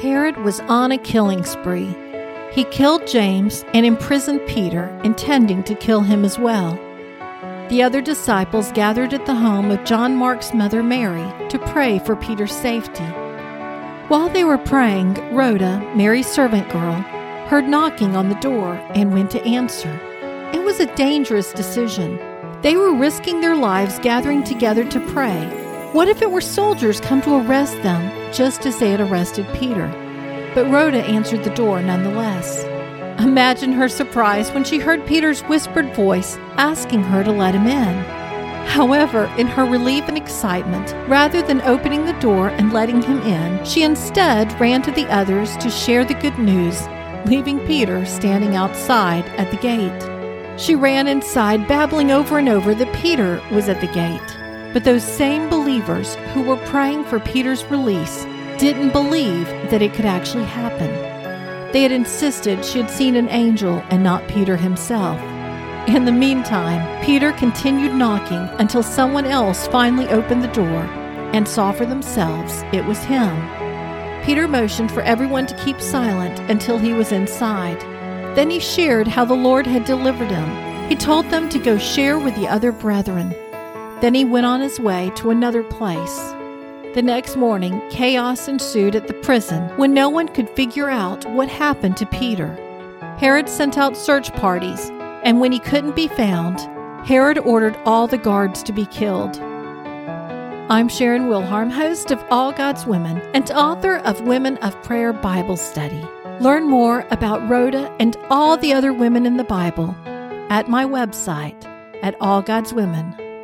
Herod was on a killing spree. He killed James and imprisoned Peter, intending to kill him as well. The other disciples gathered at the home of John Mark's mother Mary to pray for Peter's safety. While they were praying, Rhoda, Mary's servant girl, heard knocking on the door and went to answer. It was a dangerous decision. They were risking their lives gathering together to pray. What if it were soldiers come to arrest them just as they had arrested Peter? But Rhoda answered the door nonetheless. Imagine her surprise when she heard Peter's whispered voice asking her to let him in. However, in her relief and excitement, rather than opening the door and letting him in, she instead ran to the others to share the good news, leaving Peter standing outside at the gate. She ran inside, babbling over and over that Peter was at the gate. But those same believers who were praying for Peter's release didn't believe that it could actually happen. They had insisted she had seen an angel and not Peter himself. In the meantime, Peter continued knocking until someone else finally opened the door and saw for themselves it was him. Peter motioned for everyone to keep silent until he was inside. Then he shared how the Lord had delivered him. He told them to go share with the other brethren. Then he went on his way to another place. The next morning, chaos ensued at the prison when no one could figure out what happened to Peter. Herod sent out search parties and when he couldn't be found, Herod ordered all the guards to be killed. I'm Sharon Wilharm, host of All God's Women and author of Women of Prayer Bible Study. Learn more about Rhoda and all the other women in the Bible at my website at allgodswomen.com.